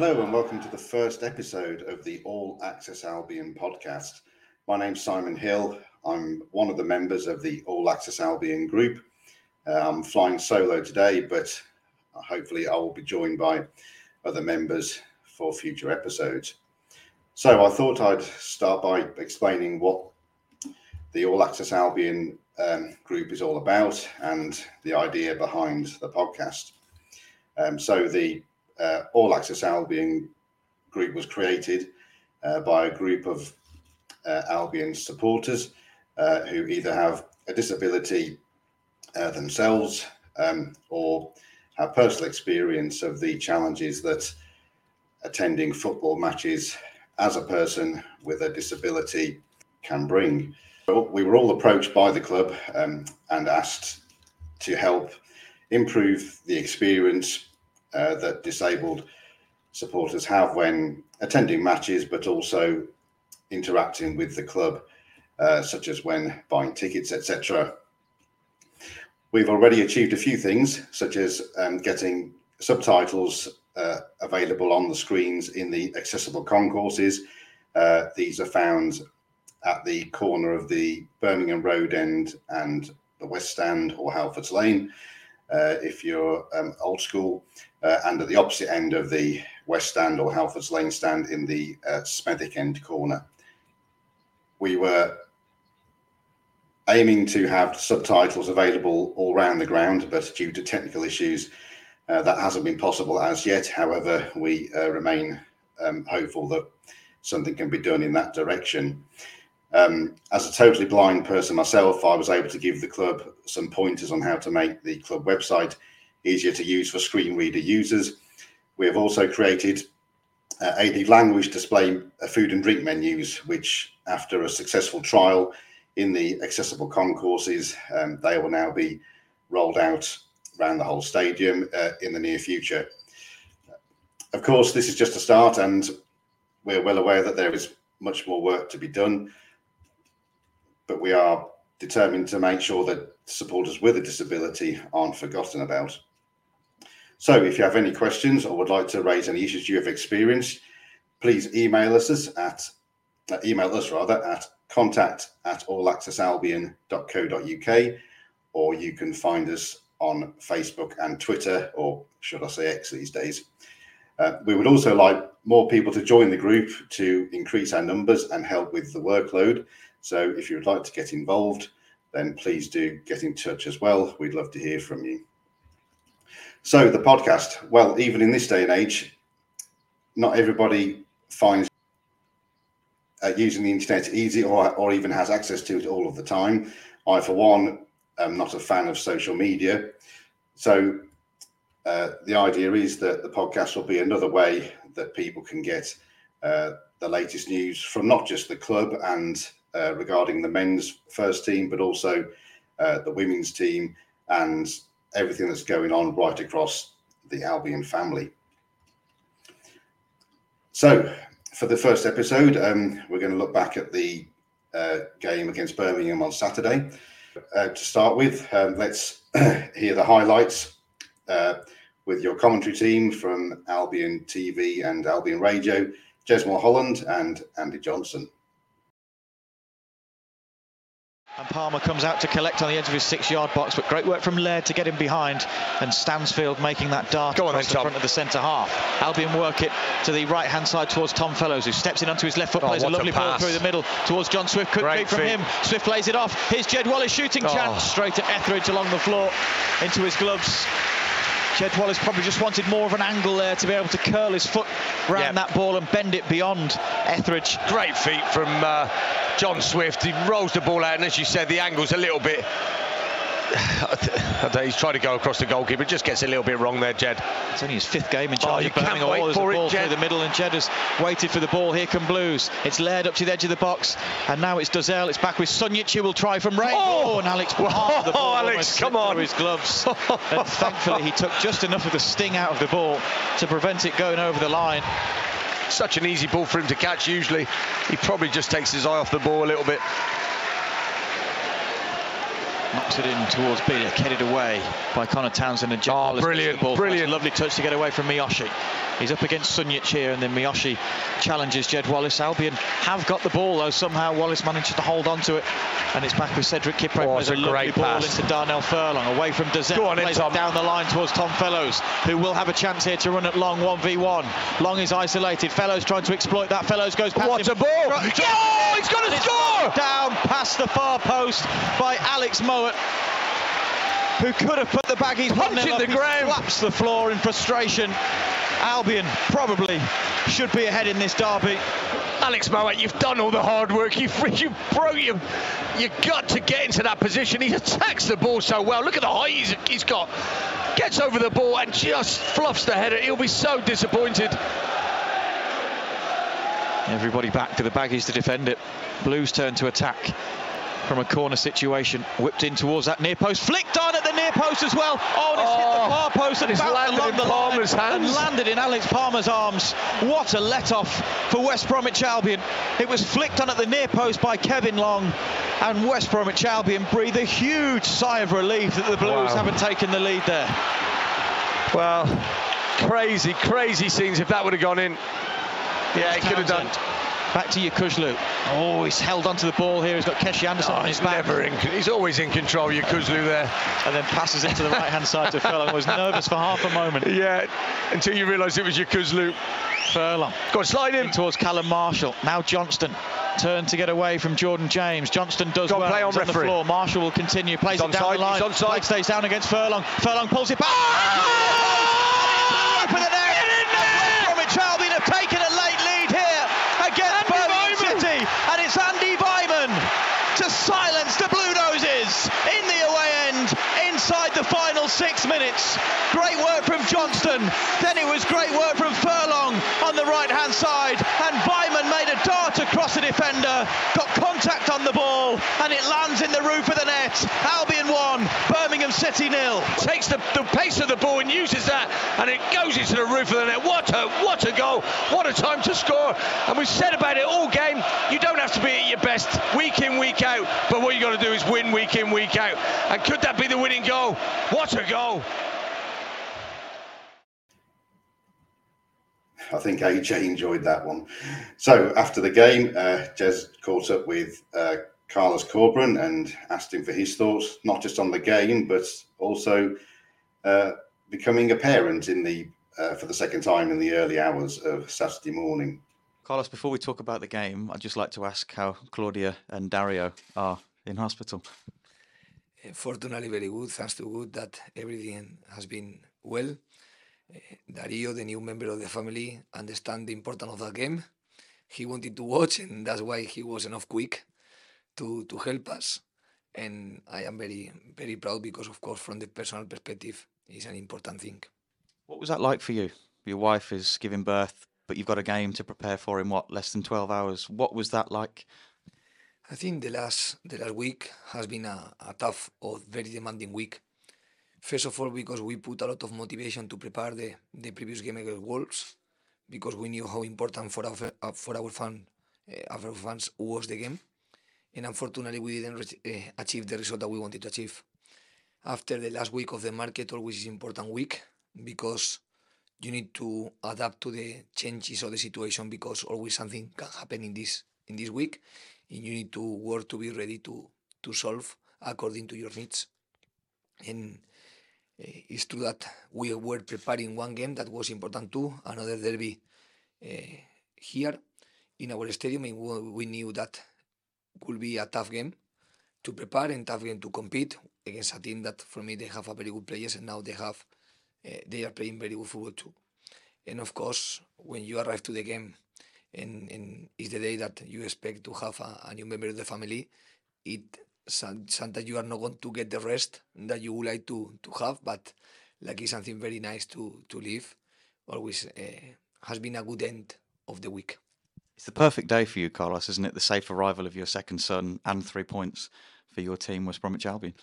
Hello and welcome to the first episode of the All Access Albion podcast. My name's Simon Hill. I'm one of the members of the All Access Albion group. Uh, I'm flying solo today, but hopefully I will be joined by other members for future episodes. So I thought I'd start by explaining what the All Access Albion um, group is all about and the idea behind the podcast. Um, so the uh, All Access Albion group was created uh, by a group of uh, Albion supporters uh, who either have a disability uh, themselves um, or have personal experience of the challenges that attending football matches as a person with a disability can bring. We were all approached by the club um, and asked to help improve the experience uh, that disabled supporters have when attending matches, but also interacting with the club, uh, such as when buying tickets, etc. We've already achieved a few things, such as um, getting subtitles uh, available on the screens in the accessible concourses. Uh, these are found at the corner of the Birmingham Road end and the West Stand or Halfords Lane. Uh, if you're um, old school, uh, and at the opposite end of the West Stand or Halfords Lane stand in the uh, Smethwick end corner. We were aiming to have subtitles available all around the ground, but due to technical issues, uh, that hasn't been possible as yet. However, we uh, remain um, hopeful that something can be done in that direction. Um, as a totally blind person myself, I was able to give the club some pointers on how to make the club website easier to use for screen reader users. We have also created uh, a language display uh, food and drink menus, which, after a successful trial in the accessible concourses, um, they will now be rolled out around the whole stadium uh, in the near future. Of course, this is just a start, and we're well aware that there is much more work to be done but we are determined to make sure that supporters with a disability aren't forgotten about. So if you have any questions or would like to raise any issues you have experienced, please email us at email us rather at contact at allaccessalbion.co.uk or you can find us on Facebook and Twitter, or should I say X these days. Uh, we would also like more people to join the group to increase our numbers and help with the workload. So if you would like to get involved, then please do get in touch as well. We'd love to hear from you. So the podcast, well, even in this day and age, not everybody finds uh, using the internet easy or, or even has access to it all of the time. I, for one, am not a fan of social media. So uh, the idea is that the podcast will be another way that people can get uh, the latest news from not just the club and uh, regarding the men's first team, but also uh, the women's team and everything that's going on right across the Albion family. So, for the first episode, um, we're going to look back at the uh, game against Birmingham on Saturday. Uh, to start with, um, let's hear the highlights uh, with your commentary team from Albion TV and Albion Radio, Jez Holland and Andy Johnson. And Palmer comes out to collect on the edge of his six-yard box, but great work from Laird to get him behind, and Stansfield making that dart Go on across then, the Tom. front of the centre half. Albion work it to the right-hand side towards Tom Fellows, who steps in onto his left foot, oh, plays a lovely a ball through the middle towards John Swift. Quick great from him. Swift plays it off. Here's Jed Wallace shooting oh. chance straight at Etheridge along the floor into his gloves. Jed Wallace probably just wanted more of an angle there to be able to curl his foot around yep. that ball and bend it beyond Etheridge. Great feet from uh, John Swift. He rolls the ball out, and as you said, the angle's a little bit. he's trying to go across the goalkeeper, just gets a little bit wrong there, Jed. It's only his fifth game in oh, charge oh, of Birmingham. Wait for ball it, Jed. through the middle, and Jed has waited for the ball. Here come Blues. It's Laird up to the edge of the box, and now it's Dozzell. It's back with Sunjic, who will try from range. Oh, oh and Alex oh, the ball. Alex, come on. his gloves. and thankfully, he took just enough of the sting out of the ball to prevent it going over the line such an easy ball for him to catch usually. He probably just takes his eye off the ball a little bit. knocks it in towards Bielik, headed away by Conor Townsend and Jed oh. Brilliant, brilliant. Lovely touch to get away from Miyoshi. He's up against Sunjic here, and then Miyoshi challenges Jed Wallace. Albion have got the ball, though somehow Wallace manages to hold on to it, and it's back with Cedric Kipre. Oh, it's a, a great ball pass. into Darnell Furlong, away from Dozzell. Go on in, down the line towards Tom Fellows, who will have a chance here to run at Long 1v1. Long is isolated. Fellows trying to exploit that. Fellows goes past What him. a ball! Oh, he's got to score! Down past the far post by Alex Mowatt who could have put the baggies punching the ground, slaps the floor in frustration. Albion probably should be ahead in this derby. Alex Mowatt, you've done all the hard work. You've you broke you. You got to get into that position. He attacks the ball so well. Look at the height he's, he's got. Gets over the ball and just fluffs the header. He'll be so disappointed. Everybody back to the baggies to defend it. Blues turn to attack from a corner situation, whipped in towards that near post, flicked on at the near post as well. Oh, and it's oh, hit the oh, far post and, it's landed along in the Palmer's line hands. and landed in Alex Palmer's arms. What a let off for West Bromwich Albion. It was flicked on at the near post by Kevin Long, and West Bromwich Albion breathe a huge sigh of relief that the Blues wow. haven't taken the lead there. Well, crazy, crazy scenes if that would have gone in. Yeah, it could have done. Back to Yokuslu. Oh, he's held onto the ball here. He's got Keshi Anderson oh, on his back. Never in, he's always in control, Yokuslu there. And then passes it to the right-hand side to Furlong. Was nervous for half a moment. Yeah, until you realise it was Yokuslu. Furlong. Go on, slide in. Towards Callum Marshall. Now Johnston. Turn to get away from Jordan James. Johnston does well. Play on, on the floor. Marshall will continue. Plays it down side. the line. He's on side. stays down against Furlong. Furlong pulls it back. Oh! Open the net. Get in there. Bromwich Albion have taken a late lead here against Birmingham City, and it's Andy Weimann to silence the Blue Noses in the away end inside six minutes. Great work from Johnston. Then it was great work from Furlong on the right hand side. And Weimann a across the defender, got contact on the ball, and it lands in the roof of the net. Albion 1, Birmingham City nil. Takes the, the pace of the ball and uses that, and it goes into the roof of the net. What a what a goal! What a time to score! And we've said about it all game. You don't have to be at your best week in week out, but what you got to do is win week in week out. And could that be the winning goal? What a goal! I think AJ enjoyed that one. So after the game, uh, Jez caught up with uh, Carlos Corberán and asked him for his thoughts, not just on the game, but also uh, becoming a parent in the uh, for the second time in the early hours of Saturday morning. Carlos, before we talk about the game, I'd just like to ask how Claudia and Dario are in hospital. Fortunately, very good. Thanks to good that everything has been well. Dario, the new member of the family, understand the importance of that game. He wanted to watch, and that's why he was enough quick to to help us. And I am very very proud because, of course, from the personal perspective, it's an important thing. What was that like for you? Your wife is giving birth, but you've got a game to prepare for in what less than twelve hours. What was that like? I think the last the last week has been a, a tough or very demanding week First of all, because we put a lot of motivation to prepare the, the previous game against Wolves, because we knew how important for our uh, for our fan uh, our fans was the game, and unfortunately we didn't uh, achieve the result that we wanted to achieve. After the last week of the market, always is important week because you need to adapt to the changes of the situation because always something can happen in this in this week, and you need to work to be ready to to solve according to your needs. And it's true that we were preparing one game that was important too, another derby uh, here in our stadium, and we knew that could be a tough game to prepare and tough game to compete against a team that, for me, they have a very good players, and now they have uh, they are playing very good football too. And of course, when you arrive to the game, and, and it's the day that you expect to have a, a new member of the family, it sometimes you are not going to get the rest that you would like to, to have, but like it's something very nice to, to live. Always uh, has been a good end of the week. It's the perfect day for you, Carlos, isn't it? The safe arrival of your second son and three points for your team, West Bromwich Albion.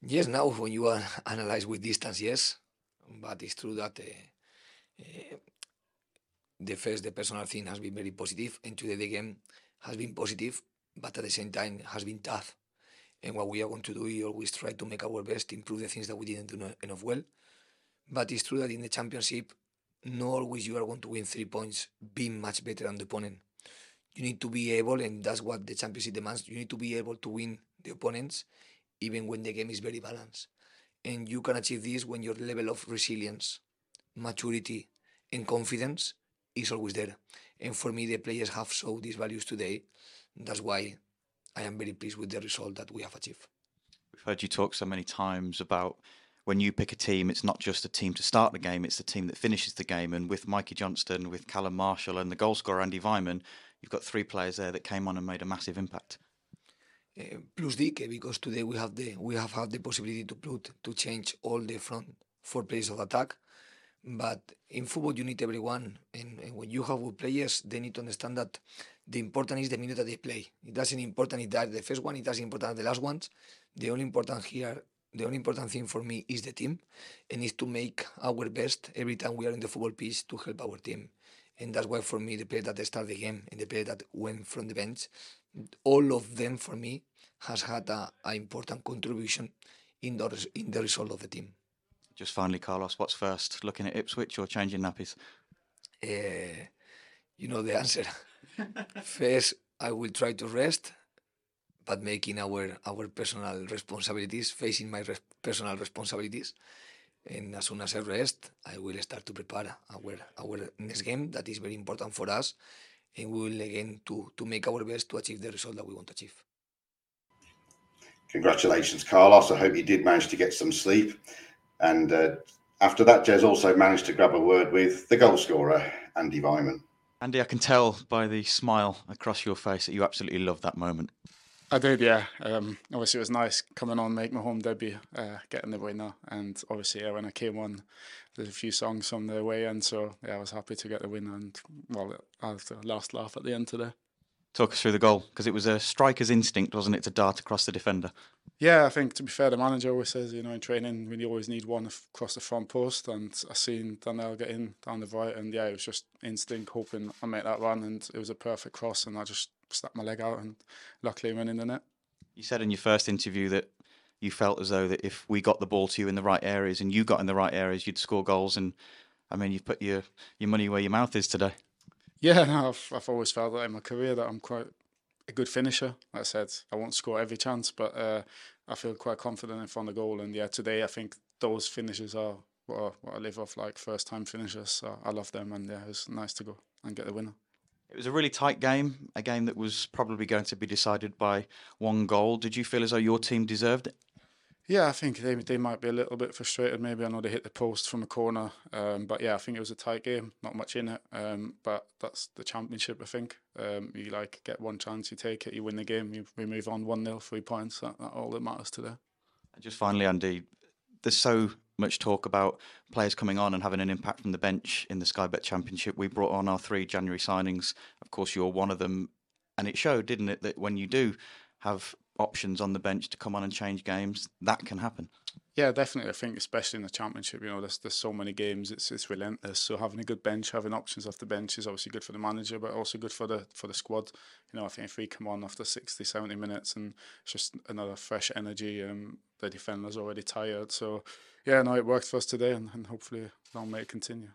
Yes, now when you are analyze with distance, yes, but it's true that uh, uh, the first, the personal thing has been very positive, and today the game has been positive, but at the same time has been tough And what we are going to do is always try to make our best, improve the things that we didn't do enough well. But it's true that in the championship, not always you are going to win three points being much better than the opponent. You need to be able, and that's what the championship demands, you need to be able to win the opponents even when the game is very balanced. And you can achieve this when your level of resilience, maturity, and confidence is always there. And for me, the players have showed these values today. That's why I am very pleased with the result that we have achieved. We've heard you talk so many times about when you pick a team, it's not just a team to start the game, it's the team that finishes the game. And with Mikey Johnston, with Callum Marshall, and the goal scorer Andy Weimann, you've got three players there that came on and made a massive impact. Uh, plus Dike, because today we have the we have had the possibility to put to change all the front four players of attack. But in football, you need everyone, and, and when you have good players, they need to understand that the important is the minute that they play. It doesn't important if that's the first one, it doesn't important the last ones. The only important here the only important thing for me is the team and is to make our best every time we are in the football pitch to help our team. And that's why for me the player that start the game and the player that went from the bench, all of them for me has had a, a important contribution in the in the result of the team. Just finally, Carlos, what's first? Looking at Ipswich or changing nappies? Uh, you know the answer. first, I will try to rest but making our our personal responsibilities, facing my res- personal responsibilities. And as soon as I rest, I will start to prepare our our next game that is very important for us, and we will again to to make our best to achieve the result that we want to achieve. Congratulations, Carlos. I hope you did manage to get some sleep. And uh, after that, Jez also managed to grab a word with the goal scorer, Andy Weimann. Andy, I can tell by the smile across your face that you absolutely loved that moment. I did, yeah. Um, obviously, it was nice coming on, make my home debut, uh, getting the winner, and obviously, yeah, when I came on, there's a few songs on the way in, so yeah, I was happy to get the winner, and well, I had the last laugh at the end today. Talk us through the goal because it was a striker's instinct, wasn't it, to dart across the defender? Yeah, I think to be fair, the manager always says, you know, in training, we always need one across the front post, and I seen Darnell get in down the right, and yeah, it was just instinct, hoping I make that run, and it was a perfect cross, and I just stuck my leg out and luckily went in the net. You said in your first interview that you felt as though that if we got the ball to you in the right areas and you got in the right areas, you'd score goals. And I mean, you've put your, your money where your mouth is today. Yeah, no, I've, I've always felt that in my career that I'm quite a good finisher. Like I said, I won't score every chance, but uh, I feel quite confident in front of goal. And yeah, today I think those finishes are what I, what I live off like first time finishers. So I love them, and yeah, it was nice to go and get the winner. It was a really tight game, a game that was probably going to be decided by one goal. Did you feel as though your team deserved it? Yeah, I think they they might be a little bit frustrated. Maybe I know they hit the post from a corner, um, but yeah, I think it was a tight game. Not much in it, um, but that's the championship. I think um, you like get one chance, you take it, you win the game, you, we move on one 0 three points. That, that all that matters today. Just finally, Andy, there's so much talk about players coming on and having an impact from the bench in the Sky Bet Championship. We brought on our three January signings. Of course, you're one of them. And it showed, didn't it, that when you do have options on the bench to come on and change games, that can happen. Yeah, definitely. I think especially in the championship, you know, there's there's so many games, it's it's relentless. So having a good bench, having options off the bench is obviously good for the manager, but also good for the for the squad. You know, I think if we come on after 60, 70 minutes and it's just another fresh energy, um, the defender's already tired. So yeah, no, it worked for us today, and, and hopefully long may it continue.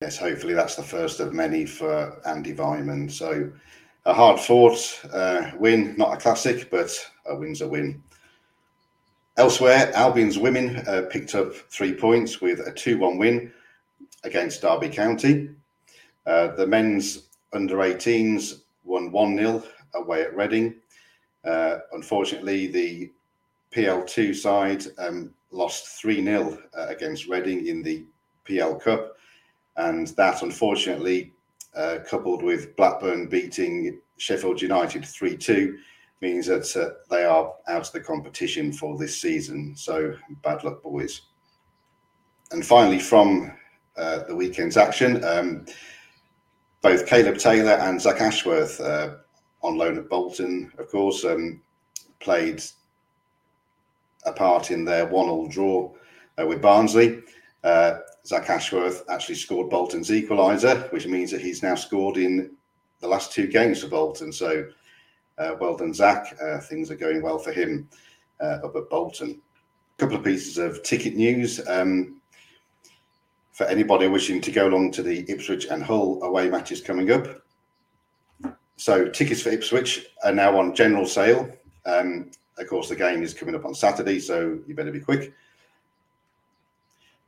Yes, hopefully that's the first of many for Andy Weimann. So a hard fought uh, win, not a classic, but a win's a win. Elsewhere, Albion's women uh, picked up three points with a 2 1 win against Derby County. Uh, the men's under 18s won 1 0 away at Reading. Uh, unfortunately, the PL2 side um, lost 3 0 uh, against Reading in the PL Cup. And that, unfortunately, uh, coupled with Blackburn beating Sheffield United 3 2, means that uh, they are out of the competition for this season. So bad luck, boys. And finally, from uh, the weekend's action, um, both Caleb Taylor and Zac Ashworth, uh, on loan at Bolton, of course, um, played a part in their one-all draw uh, with Barnsley. Uh, Zac Ashworth actually scored Bolton's equaliser, which means that he's now scored in the last two games for Bolton. So Uh, well done, Zac. Uh, things are going well for him uh, up at Bolton. A couple of pieces of ticket news. Um, for anybody wishing to go along to the Ipswich and Hull away matches coming up. So tickets for Ipswich are now on general sale. Um, of course, the game is coming up on Saturday, so you better be quick.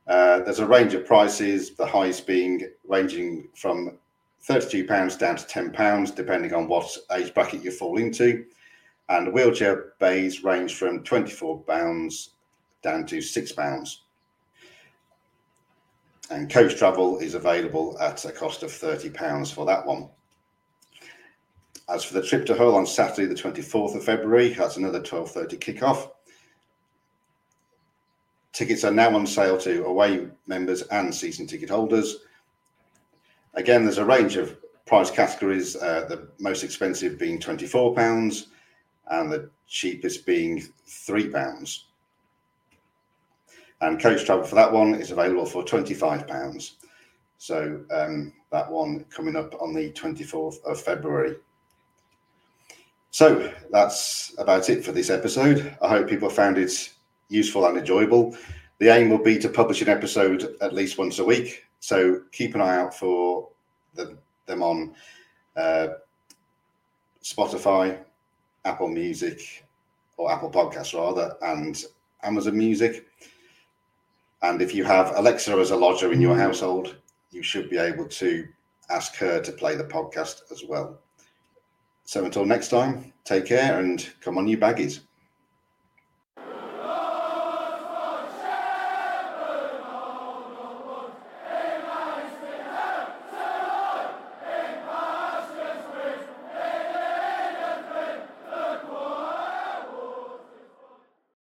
Uh, there's a range of prices, the highest being ranging from £32 down to £10, depending on what age bracket you fall into. And wheelchair bays range from £24 down to £6. And coach travel is available at a cost of £30 for that one. As for the trip to Hull on Saturday, the 24th of February, that's another 12.30 kickoff. Tickets are now on sale to away members and season ticket holders. Again, there's a range of price categories, uh, the most expensive being £24 and the cheapest being £3. And coach travel for that one is available for £25. So um, that one coming up on the 24th of February. So that's about it for this episode. I hope people found it useful and enjoyable. The aim will be to publish an episode at least once a week. So keep an eye out for the, them on uh, Spotify, Apple Music, or Apple Podcasts rather, and Amazon Music. And if you have Alexa as a lodger in your household, you should be able to ask her to play the podcast as well. So until next time, take care and come on, you baggies.